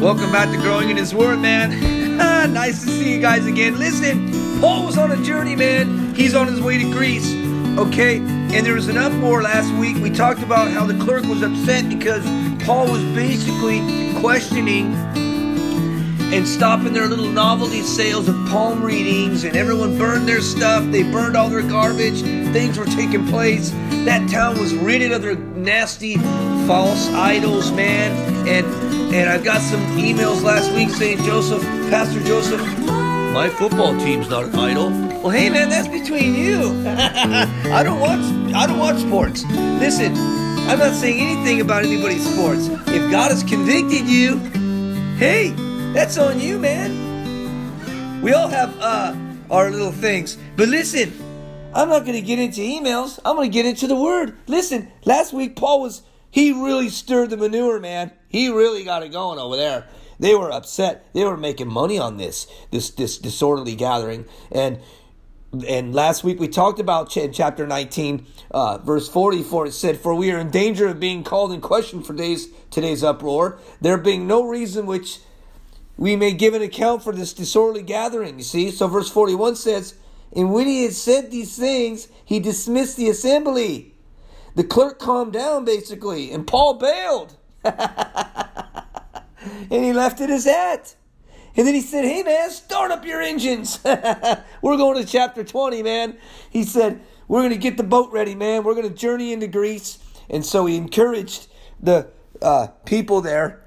Welcome back to Growing in His Word, man. nice to see you guys again. Listen, Paul was on a journey, man. He's on his way to Greece, okay? And there was an uproar last week. We talked about how the clerk was upset because Paul was basically questioning and stopping their little novelty sales of palm readings, and everyone burned their stuff. They burned all their garbage. Things were taking place. That town was ridded of their nasty false idols, man. And and I got some emails last week saying, Joseph, Pastor Joseph, my football team's not idle. Well, hey man, that's between you. I don't watch I don't watch sports. Listen, I'm not saying anything about anybody's sports. If God has convicted you, hey, that's on you, man. We all have uh, our little things. But listen, I'm not going to get into emails. I'm going to get into the word. Listen, last week Paul was he really stirred the manure, man. He really got it going over there. They were upset. They were making money on this this this disorderly gathering and and last week we talked about in chapter 19 uh, verse 44 it said for we are in danger of being called in question for days today's uproar there being no reason which we may give an account for this disorderly gathering you see so verse 41 says and when he had said these things he dismissed the assembly the clerk calmed down basically and paul bailed and he left it as that and then he said, Hey man, start up your engines. We're going to chapter 20, man. He said, We're going to get the boat ready, man. We're going to journey into Greece. And so he encouraged the uh, people there.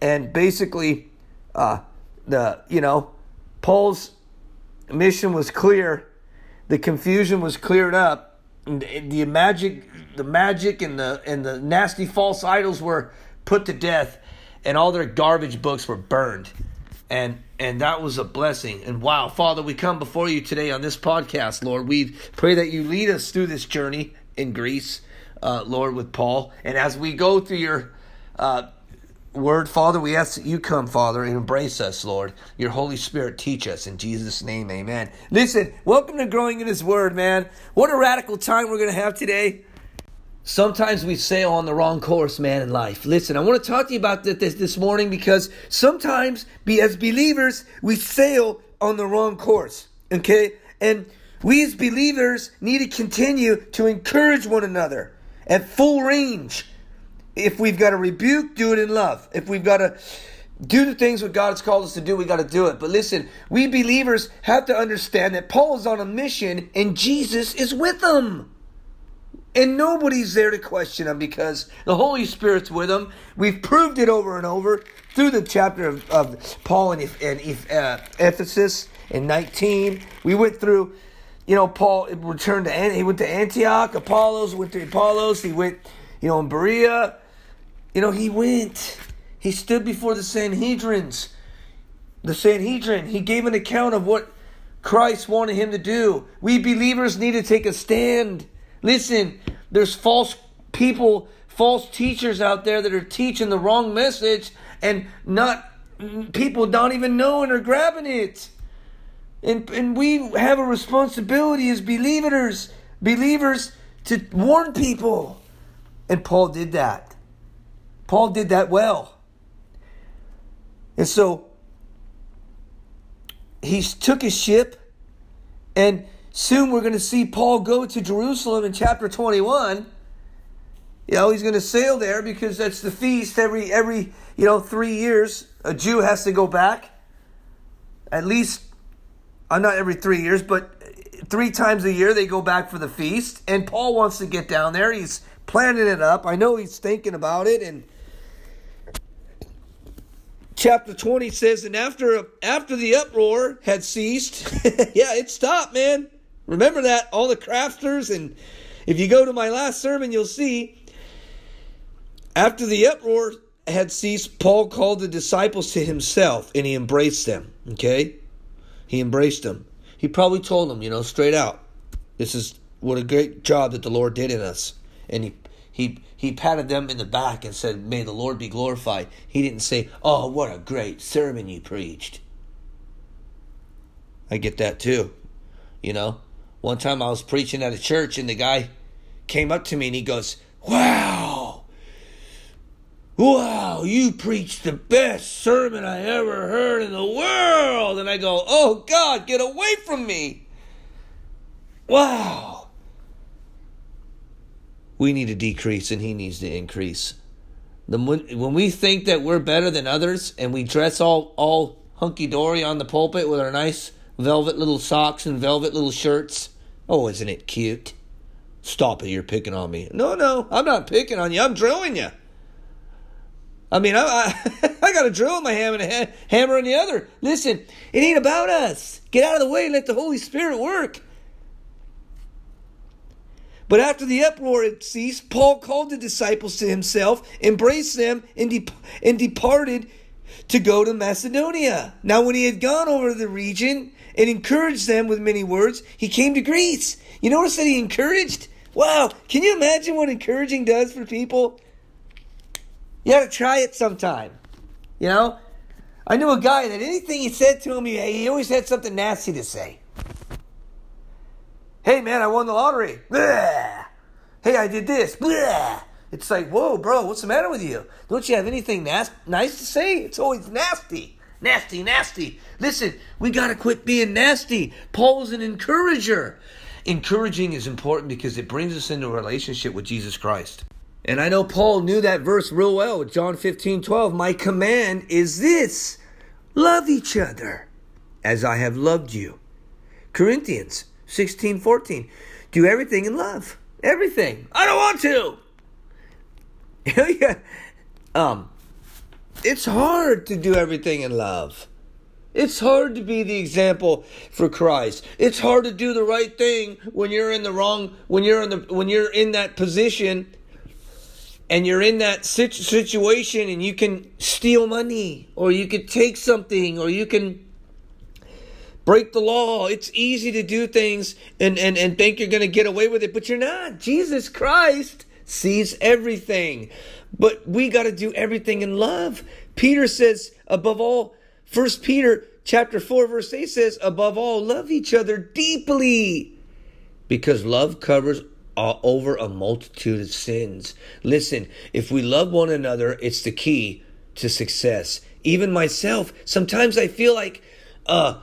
And basically, uh, the you know, Paul's mission was clear. The confusion was cleared up. The magic, the magic, and the and the nasty false idols were put to death, and all their garbage books were burned. And and that was a blessing. And wow father we come before you today on this podcast lord. We pray that you lead us through this journey in greece uh, lord with paul. And as we go through your uh, word father we ask that you come father and embrace us lord your holy spirit teach us in jesus name amen listen welcome to growing in his word man what a radical time we're going to have today Sometimes we sail on the wrong course, man, in life. Listen, I want to talk to you about this this morning because sometimes, as believers, we sail on the wrong course. Okay, and we as believers need to continue to encourage one another at full range. If we've got to rebuke, do it in love. If we've got to do the things what God has called us to do, we got to do it. But listen, we believers have to understand that Paul is on a mission and Jesus is with him. And nobody's there to question him because the Holy Spirit's with him. We've proved it over and over through the chapter of, of Paul and, uh, Ephesus in 19. We went through, you know, Paul returned to, he went to Antioch, Apollos went to Apollos, he went, you know, in Berea. You know, he went. He stood before the Sanhedrins. The Sanhedrin. He gave an account of what Christ wanted him to do. We believers need to take a stand. Listen, there's false people, false teachers out there that are teaching the wrong message and not people don't even know and are grabbing it. And and we have a responsibility as believers, believers to warn people. And Paul did that. Paul did that well. And so he took his ship and Soon we're going to see Paul go to Jerusalem in chapter 21. You know, he's going to sail there because that's the feast every every, you know, 3 years a Jew has to go back. At least uh, not every 3 years, but 3 times a year they go back for the feast and Paul wants to get down there. He's planning it up. I know he's thinking about it and chapter 20 says and after after the uproar had ceased yeah it stopped man Remember that, all the crafters, and if you go to my last sermon, you'll see after the uproar had ceased, Paul called the disciples to himself and he embraced them. Okay? He embraced them. He probably told them, you know, straight out, this is what a great job that the Lord did in us. And he he he patted them in the back and said, May the Lord be glorified. He didn't say, Oh, what a great sermon you preached. I get that too. You know? One time I was preaching at a church and the guy came up to me and he goes, Wow, Wow, you preached the best sermon I ever heard in the world. And I go, Oh God, get away from me. Wow. We need to decrease and he needs to increase. The, when we think that we're better than others and we dress all, all hunky dory on the pulpit with our nice velvet little socks and velvet little shirts, oh, isn't it cute? Stop it, you're picking on me. No, no, I'm not picking on you, I'm drilling you. I mean, I, I, I got a drill in my hand and a hammer in the other. Listen, it ain't about us. Get out of the way and let the Holy Spirit work. But after the uproar had ceased, Paul called the disciples to himself, embraced them, and, de- and departed to go to Macedonia. Now, when he had gone over the region and encouraged them with many words, he came to Greece. You notice that he encouraged? Wow, can you imagine what encouraging does for people? You got to try it sometime. You know? I knew a guy that anything he said to him, he, he always had something nasty to say. Hey, man, I won the lottery. Hey, I did this. It's like, whoa, bro, what's the matter with you? Don't you have anything nas- nice to say? It's always nasty. Nasty, nasty. Listen, we got to quit being nasty. Paul's an encourager. Encouraging is important because it brings us into a relationship with Jesus Christ. And I know Paul knew that verse real well. John 15, 12. My command is this love each other as I have loved you. Corinthians 16, 14. Do everything in love. Everything. I don't want to. yeah. Um, it's hard to do everything in love. It's hard to be the example for Christ. It's hard to do the right thing when you're in the wrong when you're in the when you're in that position and you're in that situation and you can steal money or you could take something or you can break the law. It's easy to do things and, and, and think you're going to get away with it, but you're not. Jesus Christ sees everything. But we got to do everything in love. Peter says, above all, First Peter chapter 4 verse 8 says, above all, love each other deeply because love covers over a multitude of sins. Listen, if we love one another, it's the key to success. Even myself, sometimes I feel like, uh,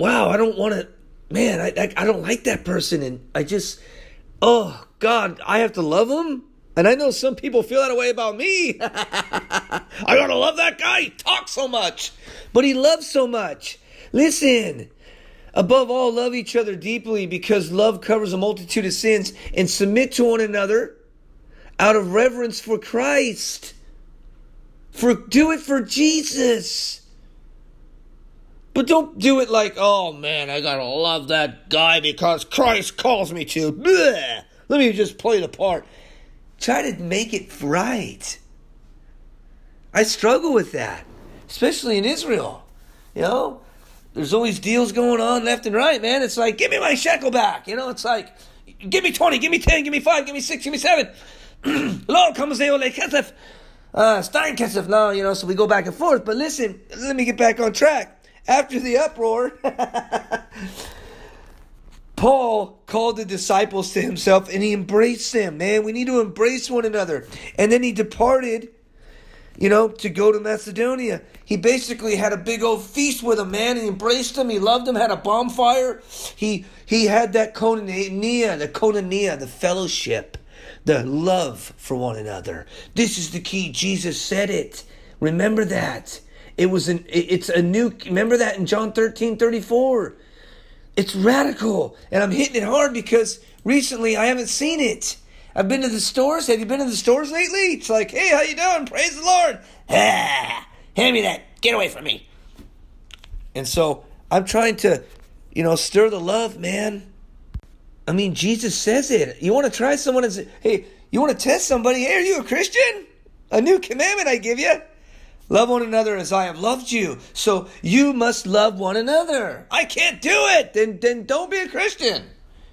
wow, I don't want to, man, I, I, I don't like that person. And I just, oh God, I have to love them. And I know some people feel that way about me. I gotta love that guy. He talks so much, but he loves so much. Listen, Above all, love each other deeply because love covers a multitude of sins and submit to one another out of reverence for Christ. For do it for Jesus. But don't do it like, oh man, I gotta love that guy because Christ calls me to. Bleh. Let me just play the part. Try to make it right. I struggle with that, especially in Israel. You know, there's always deals going on left and right, man. It's like, give me my shekel back. You know, it's like, give me 20, give me 10, give me 5, give me 6, give me 7. Lord, come say, ole kesef. Uh, Stein kesef now, you know, so we go back and forth. But listen, let me get back on track. After the uproar, Paul called the disciples to himself and he embraced them, man. We need to embrace one another. And then he departed you know, to go to Macedonia. He basically had a big old feast with him, man. He embraced him. He loved him. Had a bonfire. He he had that koinonia, the koinonia, the fellowship, the love for one another. This is the key. Jesus said it. Remember that. It was an. It's a new. Remember that in John thirteen thirty four. It's radical, and I'm hitting it hard because recently I haven't seen it. I've been to the stores. Have you been to the stores lately? It's like, hey, how you doing? Praise the Lord. Ah, hand me that. Get away from me. And so I'm trying to, you know, stir the love, man. I mean, Jesus says it. You want to try someone and say, hey, you want to test somebody? Hey, are you a Christian? A new commandment I give you. Love one another as I have loved you. So you must love one another. I can't do it. Then, then don't be a Christian.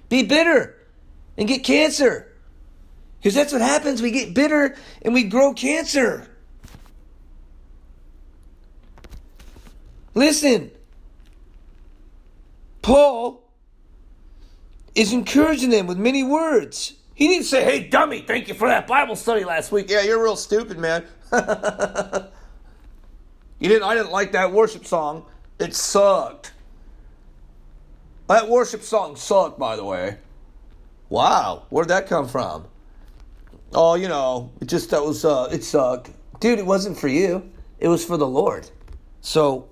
Be bitter and get cancer. Because that's what happens. We get bitter and we grow cancer. Listen, Paul is encouraging them with many words. He didn't say, hey, dummy, thank you for that Bible study last week. Yeah, you're real stupid, man. you didn't I didn't like that worship song. It sucked. That worship song sucked, by the way. Wow, where'd that come from? Oh, you know, it just that was uh it sucked. Dude, it wasn't for you. It was for the Lord. So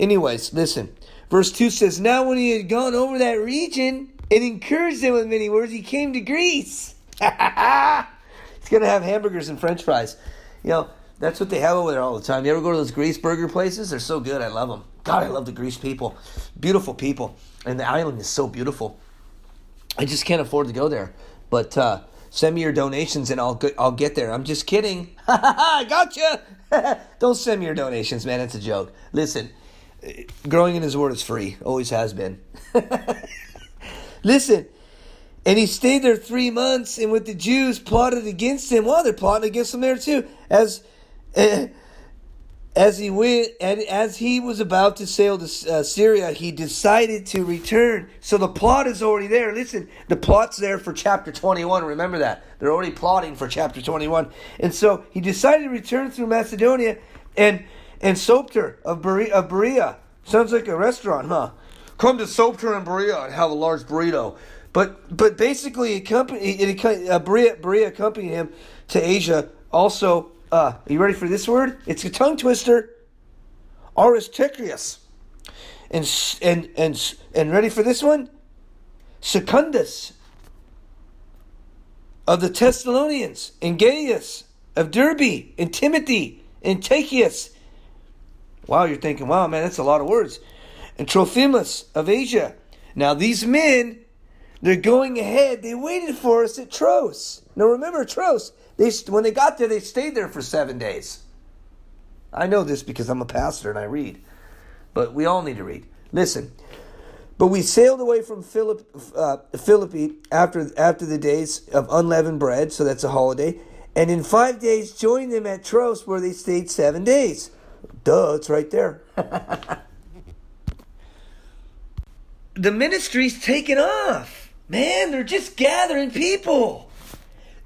anyways, listen. Verse 2 says, Now when he had gone over that region and encouraged them with many words, he came to Greece. He's gonna have hamburgers and french fries. You know, that's what they have over there all the time. You ever go to those Greece burger places? They're so good. I love them. God, I love the Greece people. Beautiful people. And the island is so beautiful. I just can't afford to go there. But uh, send me your donations and I'll get, I'll get there. I'm just kidding. I gotcha. Don't send me your donations, man. It's a joke. Listen, growing in His Word is free. Always has been. Listen, and he stayed there three months, and with the Jews plotted against him. Well, they're plotting against him there too. As as he went and as he was about to sail to uh, Syria, he decided to return. So the plot is already there. Listen, the plot's there for chapter 21. Remember that. They're already plotting for chapter 21. And so he decided to return through Macedonia and and Sopater of Berea, of Berea. Sounds like a restaurant, huh? Come to Sopater and Berea and have a large burrito. But but basically, it, company, it, uh, Berea, Berea accompanied him to Asia. Also, uh, are you ready for this word? It's a tongue twister. Aristarchus. And, and, and, and ready for this one? Secundus of the Thessalonians, and Gaius of Derbe, and Timothy, and Tychicus. Wow, you're thinking, wow, man, that's a lot of words. And Trophimus of Asia. Now, these men, they're going ahead. They waited for us at Troas. Now, remember Troas. They, when they got there, they stayed there for seven days. I know this because I'm a pastor and I read, but we all need to read. Listen, but we sailed away from Philip, uh, Philippi after after the days of unleavened bread, so that's a holiday, and in five days joined them at Troas, where they stayed seven days. Duh, it's right there. the ministry's taken off, man. They're just gathering people.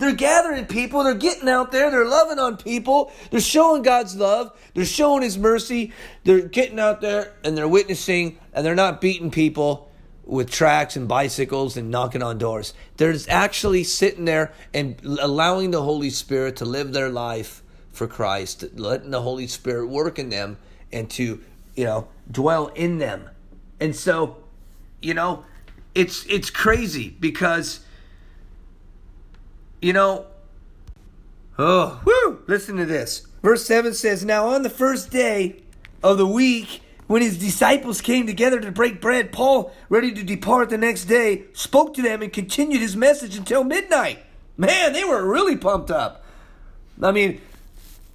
They're gathering people. They're getting out there. They're loving on people. They're showing God's love. They're showing His mercy. They're getting out there and they're witnessing and they're not beating people with tracks and bicycles and knocking on doors. They're just actually sitting there and allowing the Holy Spirit to live their life for Christ, letting the Holy Spirit work in them and to, you know, dwell in them. And so, you know, it's it's crazy because you know, oh, whoo, listen to this. Verse 7 says, Now on the first day of the week, when his disciples came together to break bread, Paul, ready to depart the next day, spoke to them and continued his message until midnight. Man, they were really pumped up. I mean,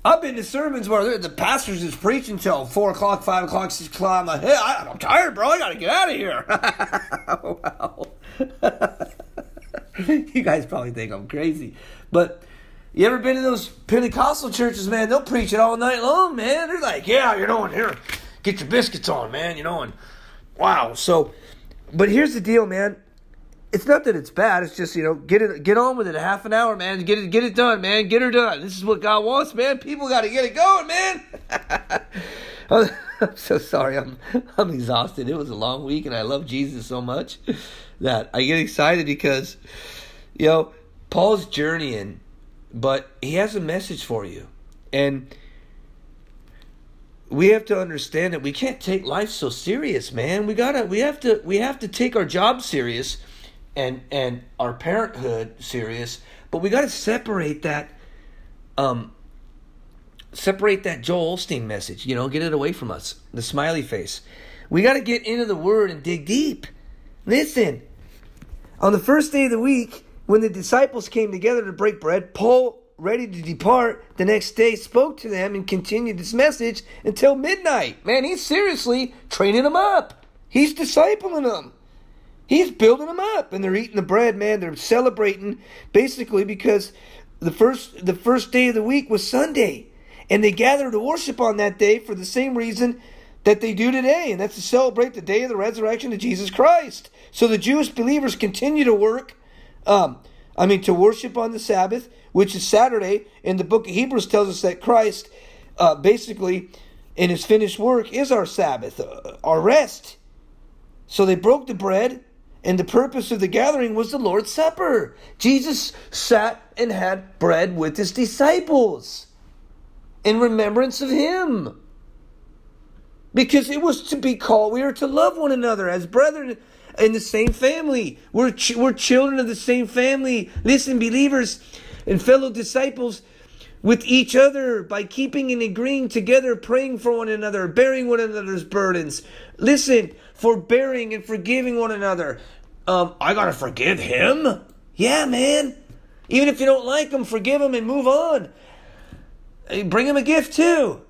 I've been to sermons where the pastors just preaching till 4 o'clock, 5 o'clock, 6 o'clock. I'm like, hey, I'm tired, bro. I got to get out of here. wow. you guys probably think I'm crazy. But you ever been to those Pentecostal churches, man? They'll preach it all night long, man. They're like, yeah, you know, and here, get your biscuits on, man, you know, and wow. So, but here's the deal, man. It's not that it's bad. It's just you know, get it, get on with it. A half an hour, man. Get it, get it done, man. Get her done. This is what God wants, man. People got to get it going, man. I'm so sorry. I'm I'm exhausted. It was a long week, and I love Jesus so much that I get excited because, you know, Paul's journeying, but he has a message for you. And we have to understand that we can't take life so serious, man. We gotta we have to we have to take our job serious and and our parenthood serious, but we gotta separate that um separate that Joel Osteen message, you know, get it away from us. The smiley face. We gotta get into the word and dig deep. Listen, on the first day of the week, when the disciples came together to break bread, Paul, ready to depart the next day, spoke to them and continued his message until midnight. Man, he's seriously training them up. He's discipling them. He's building them up, and they're eating the bread, man. They're celebrating basically because the first the first day of the week was Sunday, and they gathered to worship on that day for the same reason that they do today, and that's to celebrate the day of the resurrection of Jesus Christ. So the Jewish believers continue to work Um, I mean, to worship on the Sabbath, which is Saturday, and the book of Hebrews tells us that Christ, uh, basically, in his finished work, is our Sabbath, uh, our rest. So they broke the bread, and the purpose of the gathering was the Lord's Supper. Jesus sat and had bread with his disciples in remembrance of him. Because it was to be called, we are to love one another as brethren in the same family. We're, ch- we're children of the same family. Listen, believers and fellow disciples, with each other by keeping and agreeing together, praying for one another, bearing one another's burdens. Listen, forbearing and forgiving one another. Um, I gotta forgive him? Yeah, man. Even if you don't like him, forgive him and move on. Bring him a gift too.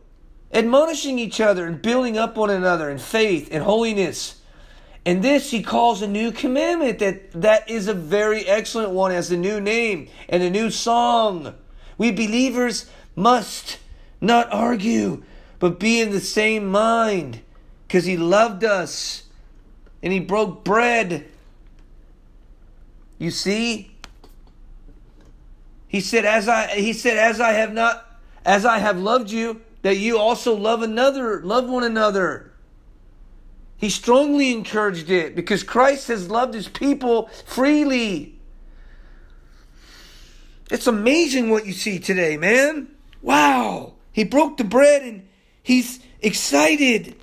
Admonishing each other and building up one another in faith and holiness and this he calls a new commandment that that is a very excellent one as a new name and a new song. We believers must not argue, but be in the same mind because he loved us and he broke bread. You see? He said as I he said as I have not as I have loved you that you also love another love one another. He strongly encouraged it because Christ has loved his people freely. It's amazing what you see today, man. Wow. He broke the bread and he's excited.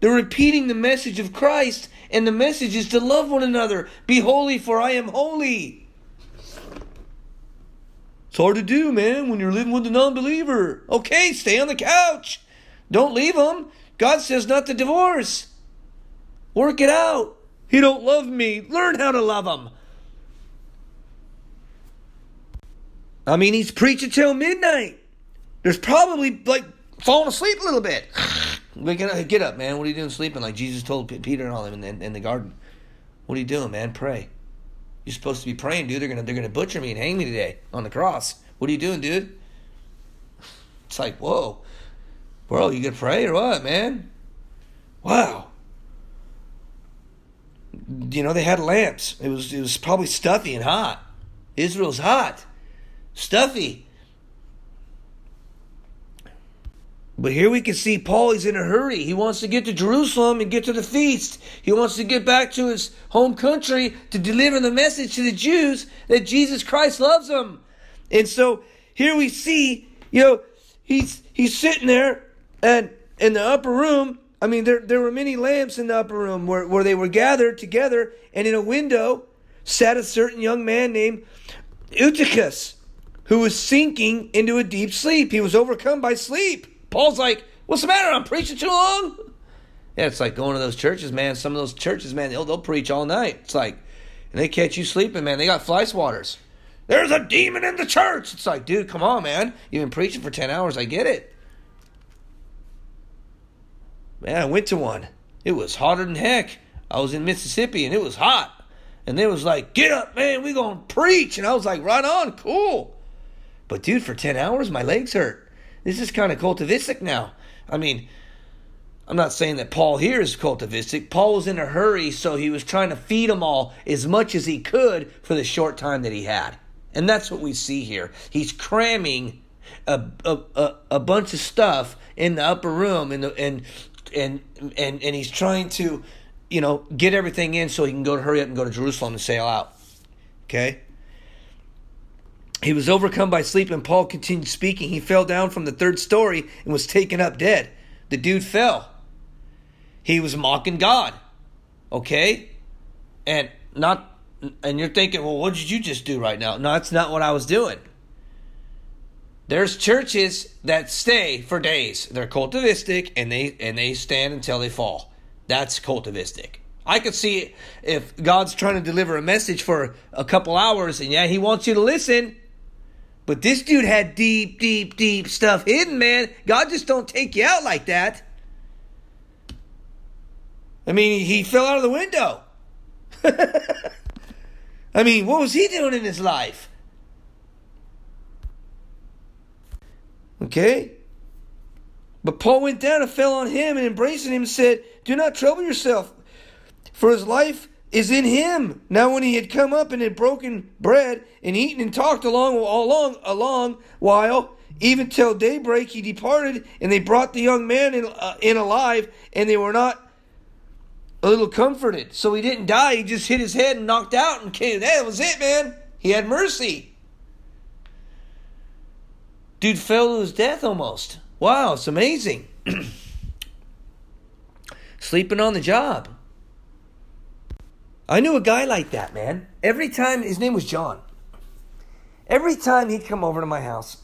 They're repeating the message of Christ, and the message is to love one another. Be holy, for I am holy. It's hard to do, man, when you're living with a non believer. Okay, stay on the couch. Don't leave him. God says not to divorce. Work it out. He don't love me. Learn how to love him. I mean, he's preaching till midnight. There's probably like falling asleep a little bit. Get up, man. What are you doing sleeping? Like Jesus told Peter and all of them in, in the garden. What are you doing, man? Pray. You're supposed to be praying, dude. They're gonna they're gonna butcher me and hang me today on the cross. What are you doing, dude? It's like, whoa, bro, you gonna pray or what, man? Wow you know, they had lamps. It was it was probably stuffy and hot. Israel's hot, stuffy. But here we can see Paul, he's in a hurry. He wants to get to Jerusalem and get to the feast. He wants to get back to his home country to deliver the message to the Jews that Jesus Christ loves them. And so here we see, you know, he's he's sitting there and in the upper room I mean, there, there were many lamps in the upper room where, where they were gathered together, and in a window sat a certain young man named Eutychus, who was sinking into a deep sleep. He was overcome by sleep. Paul's like, What's the matter? I'm preaching too long? Yeah, it's like going to those churches, man. Some of those churches, man, they'll, they'll preach all night. It's like, and they catch you sleeping, man. They got fly swatters. There's a demon in the church. It's like, dude, come on, man. You've been preaching for 10 hours. I get it. Man, I went to one. It was hotter than heck. I was in Mississippi and it was hot. And they was like, get up, man, we gonna preach. And I was like, right on, cool. But dude, for 10 hours, my legs hurt. This is kind of cultivistic now. I mean, I'm not saying that Paul here is cultivistic. Paul was in a hurry, so he was trying to feed them all as much as he could for the short time that he had. And that's what we see here. He's cramming a, a, a, a bunch of stuff in the upper room and, the, and and and and he's trying to, you know, get everything in so he can go to hurry up and go to Jerusalem and sail out. Okay. He was overcome by sleep, and Paul continued speaking. He fell down from the third story and was taken up dead. The dude fell. He was mocking God. Okay? And not and you're thinking, well, what did you just do right now? No, that's not what I was doing. There's churches that stay for days. They're cultivistic and they and they stand until they fall. That's cultivistic. I could see if God's trying to deliver a message for a couple hours and yeah, he wants you to listen. But this dude had deep, deep, deep stuff hidden, man. God just don't take you out like that. I mean, he fell out of the window. I mean, what was he doing in his life? Okay? But Paul went down and fell on him and embracing him said, Do not trouble yourself, for his life is in him. Now when he had come up and had broken bread and eaten and talked along all along a long while, even till daybreak, he departed, and they brought the young man in, uh, in alive, and they were not a little comforted. So he didn't die; he just hit his head and knocked out, and came. That was it, man. He had mercy. Dude fell to his death almost. Wow, it's amazing. Sleeping on the job. I knew a guy like that, man. Every time, his name was John. Every time he'd come over to my house,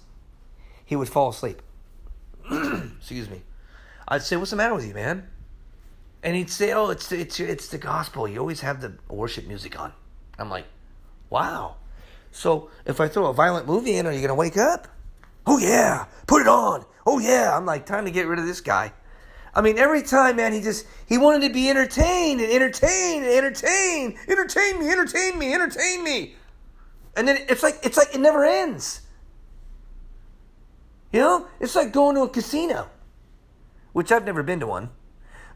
he would fall asleep. Excuse me. I'd say, "What's the matter with you, man?" And he'd say, "Oh, it's it's it's the gospel. You always have the worship music on." I'm like, "Wow." So if I throw a violent movie in, are you gonna wake up? Oh yeah, put it on. Oh yeah. I'm like, time to get rid of this guy. I mean, every time, man, he just he wanted to be entertained and entertained and entertained, entertain me, entertain me, entertain me, and then it's like it's like it never ends. You know, it's like going to a casino, which I've never been to one.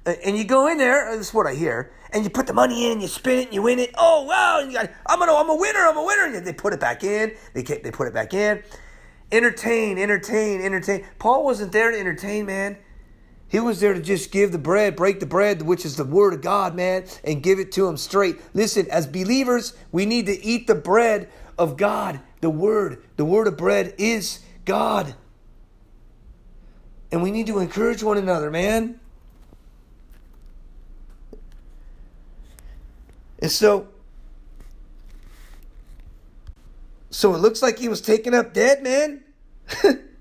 And you go in there, uh, this is what I hear, and you put the money in, you spin it, and you win it. Oh wow! And you got, I'm gonna, I'm a winner, I'm a winner. And they put it back in. They they put it back in. Entertain, entertain, entertain. Paul wasn't there to entertain, man. He was there to just give the bread, break the bread, which is the word of God, man, and give it to him straight. Listen, as believers, we need to eat the bread of God, the word. The word of bread is God. And we need to encourage one another, man. And so, so it looks like he was taken up dead, man.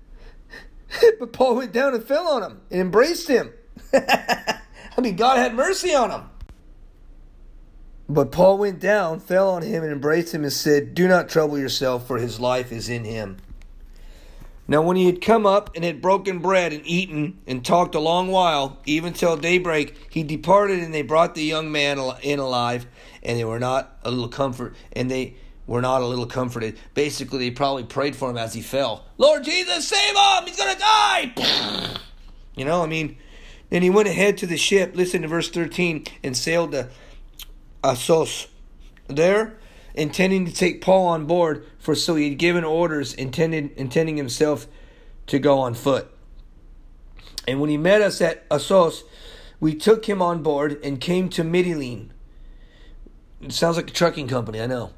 but Paul went down and fell on him and embraced him. I mean, God had mercy on him. But Paul went down, fell on him, and embraced him and said, Do not trouble yourself, for his life is in him. Now, when he had come up and had broken bread and eaten and talked a long while, even till daybreak, he departed, and they brought the young man in alive, and they were not a little comfort, and they were not a little comforted. Basically, they probably prayed for him as he fell. Lord Jesus, save him! He's gonna die! You know, I mean, then he went ahead to the ship, listen to verse 13, and sailed to Assos. There, intending to take Paul on board, for so he had given orders, intended, intending himself to go on foot. And when he met us at Assos, we took him on board and came to Mytilene. It sounds like a trucking company, I know.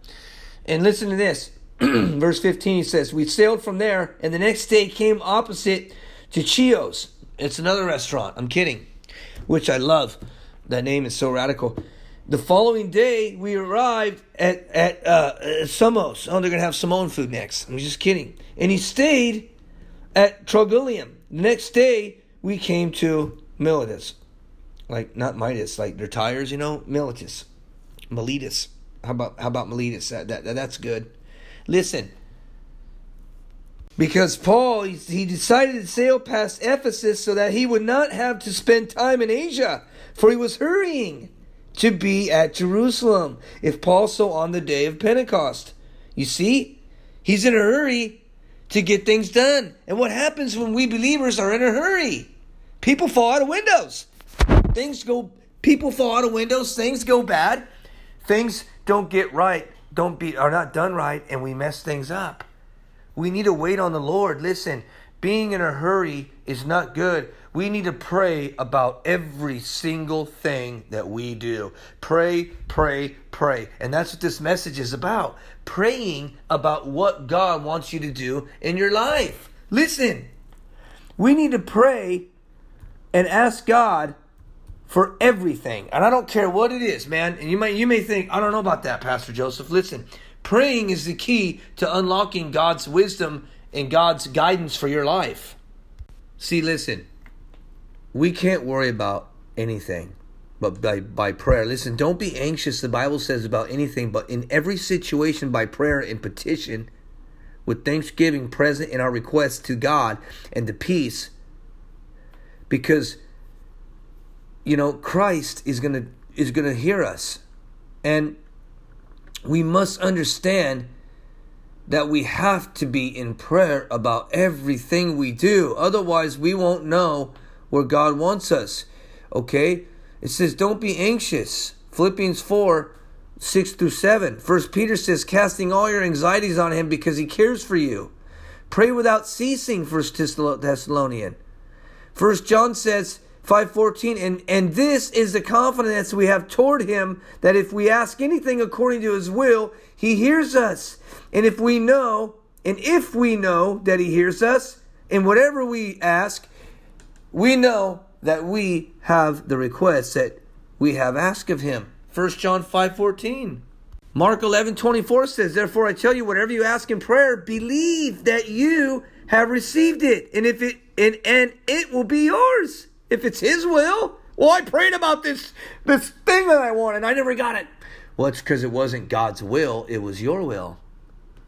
And listen to this. Verse 15 says, We sailed from there, and the next day came opposite to Chios. It's another restaurant. I'm kidding. Which I love. That name is so radical. The following day, we arrived at, at uh, Samos. Oh, they're going to have Samoan food next. I'm just kidding. And he stayed at Trogyllium. The next day, we came to Miletus. Like, not Midas, like their tires, you know? Miletus. Miletus. How about how about Miletus? That, that, that's good. Listen, because Paul he, he decided to sail past Ephesus so that he would not have to spend time in Asia, for he was hurrying to be at Jerusalem. If Paul so on the day of Pentecost, you see, he's in a hurry to get things done. And what happens when we believers are in a hurry? People fall out of windows. Things go. People fall out of windows. Things go bad. Things don't get right, don't be are not done right, and we mess things up. We need to wait on the Lord. Listen, being in a hurry is not good. We need to pray about every single thing that we do. Pray, pray, pray. And that's what this message is about. Praying about what God wants you to do in your life. Listen, we need to pray and ask God for everything. And I don't care what it is, man. And you may you may think, I don't know about that, Pastor Joseph. Listen, praying is the key to unlocking God's wisdom and God's guidance for your life. See, listen. We can't worry about anything but by, by prayer. Listen, don't be anxious, the Bible says, about anything, but in every situation by prayer and petition, with thanksgiving present in our requests to God and the peace. Because you know, Christ is going to is going to hear us. And we must understand that we have to be in prayer about everything we do. Otherwise, we won't know where God wants us. Okay? It says, don't be anxious. Philippians 4 6 through 7. First Peter says, casting all your anxieties on him because he cares for you. Pray without ceasing, First Thessalonian. First John says, 514 and and this is the confidence we have toward him that if we ask anything according to his will he hears us. And if we know and if we know that he hears us in whatever we ask we know that we have the request that we have asked of him. 1 john 514 mark 11:24 says therefore i tell you whatever you ask in prayer believe that you have received it and if it and and it will be yours if it's His will, well, I prayed about this this thing that I wanted, I never got it. Well, it's because it wasn't God's will; it was your will.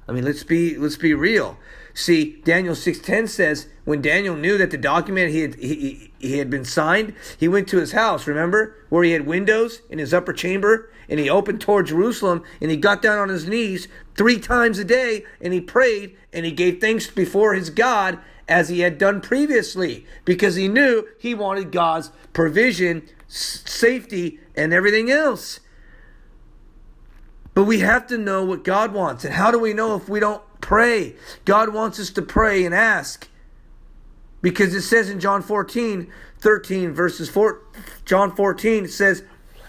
I mean, let's be let's be real. See, Daniel six ten says when Daniel knew that the document he had he, he had been signed, he went to his house. Remember where he had windows in his upper chamber, and he opened toward Jerusalem, and he got down on his knees three times a day, and he prayed, and he gave thanks before his God, as he had done previously because he knew he wanted God's provision, safety, and everything else. But we have to know what God wants. And how do we know if we don't pray? God wants us to pray and ask. Because it says in John 14, 13, verses 4, John 14, it says,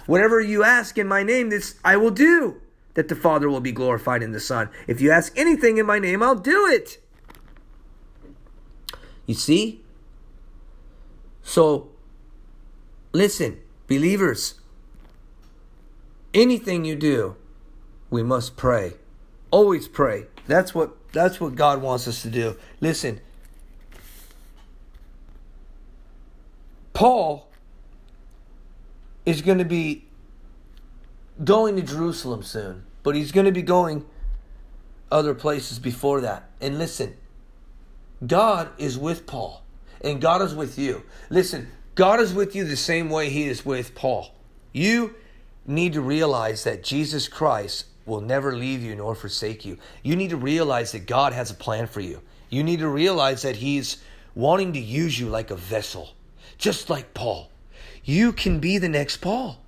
Whatever you ask in my name, this I will do, that the Father will be glorified in the Son. If you ask anything in my name, I'll do it. You see? So, listen, believers, anything you do, we must pray. Always pray. That's what that's what God wants us to do. Listen. Paul is going to be going to Jerusalem soon, but he's going to be going other places before that. And listen, God is with Paul, and God is with you. Listen, God is with you the same way He is with Paul. You need to realize that Jesus Christ will never leave you nor forsake you. You need to realize that God has a plan for you. You need to realize that He's wanting to use you like a vessel, just like Paul. You can be the next Paul.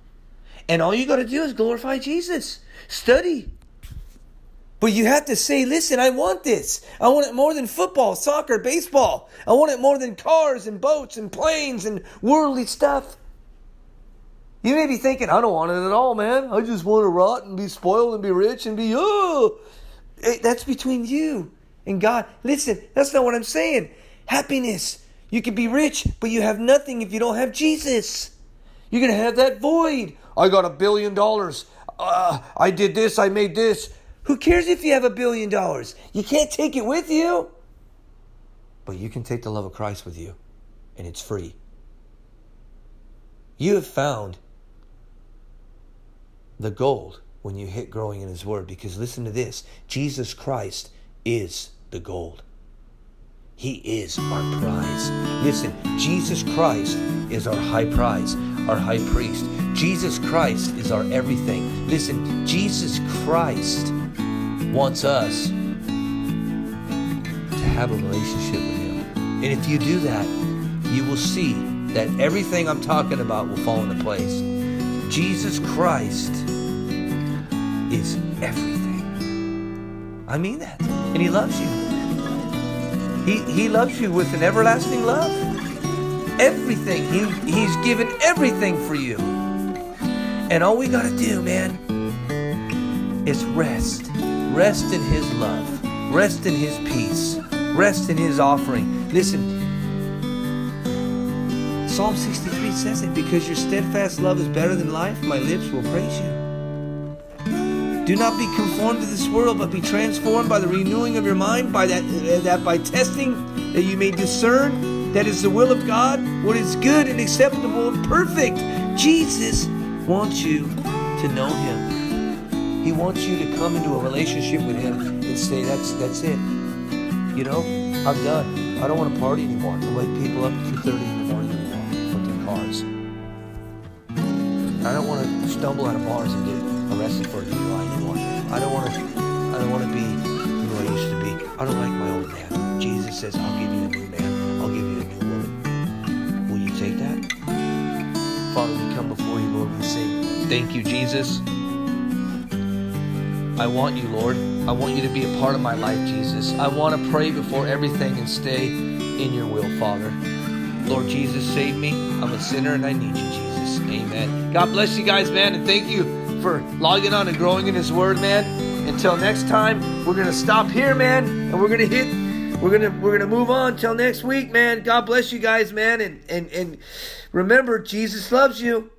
And all you got to do is glorify Jesus. Study, but you have to say, listen, I want this. I want it more than football, soccer, baseball. I want it more than cars and boats and planes and worldly stuff. You may be thinking, I don't want it at all, man. I just want to rot and be spoiled and be rich and be, oh. That's between you and God. Listen, that's not what I'm saying. Happiness. You can be rich, but you have nothing if you don't have Jesus. You're going to have that void. I got a billion dollars. Uh, I did this. I made this. Who cares if you have a billion dollars? You can't take it with you. But you can take the love of Christ with you, and it's free. You have found the gold when you hit growing in His Word because listen to this Jesus Christ is the gold. He is our prize. Listen, Jesus Christ is our high prize, our high priest. Jesus Christ is our everything. Listen, Jesus Christ wants us to have a relationship with Him. And if you do that, you will see that everything I'm talking about will fall into place. Jesus Christ is everything. I mean that. And He loves you. He, he loves you with an everlasting love. Everything. He, he's given everything for you. And all we got to do, man, is rest. Rest in His love. Rest in His peace. Rest in His offering. Listen, Psalm 63 says it because your steadfast love is better than life, my lips will praise you. Do not be conformed to this world, but be transformed by the renewing of your mind, by that, that by testing that you may discern that is the will of God, what is good and acceptable and perfect. Jesus wants you to know Him. He wants you to come into a relationship with Him and say, "That's that's it." You know, I'm done. I don't want to party anymore. I wake people up at 2:30 in the morning anymore with their cars. I don't want to stumble out of bars and get arrested for a DUI anymore. I don't want to. I don't want to be who I used to be. I don't like my old man. Jesus says, "I'll give you a new man. I'll give you a new woman." Will you take that? Father, we come before you, Lord. We say, "Thank you, Jesus." I want you, Lord. I want you to be a part of my life, Jesus. I want to pray before everything and stay in your will, Father. Lord Jesus, save me. I'm a sinner and I need you, Jesus. Amen. God bless you guys, man, and thank you for logging on and growing in His Word, man. Until next time, we're gonna stop here, man, and we're gonna hit. We're gonna we're gonna move on till next week, man. God bless you guys, man, and and and remember, Jesus loves you.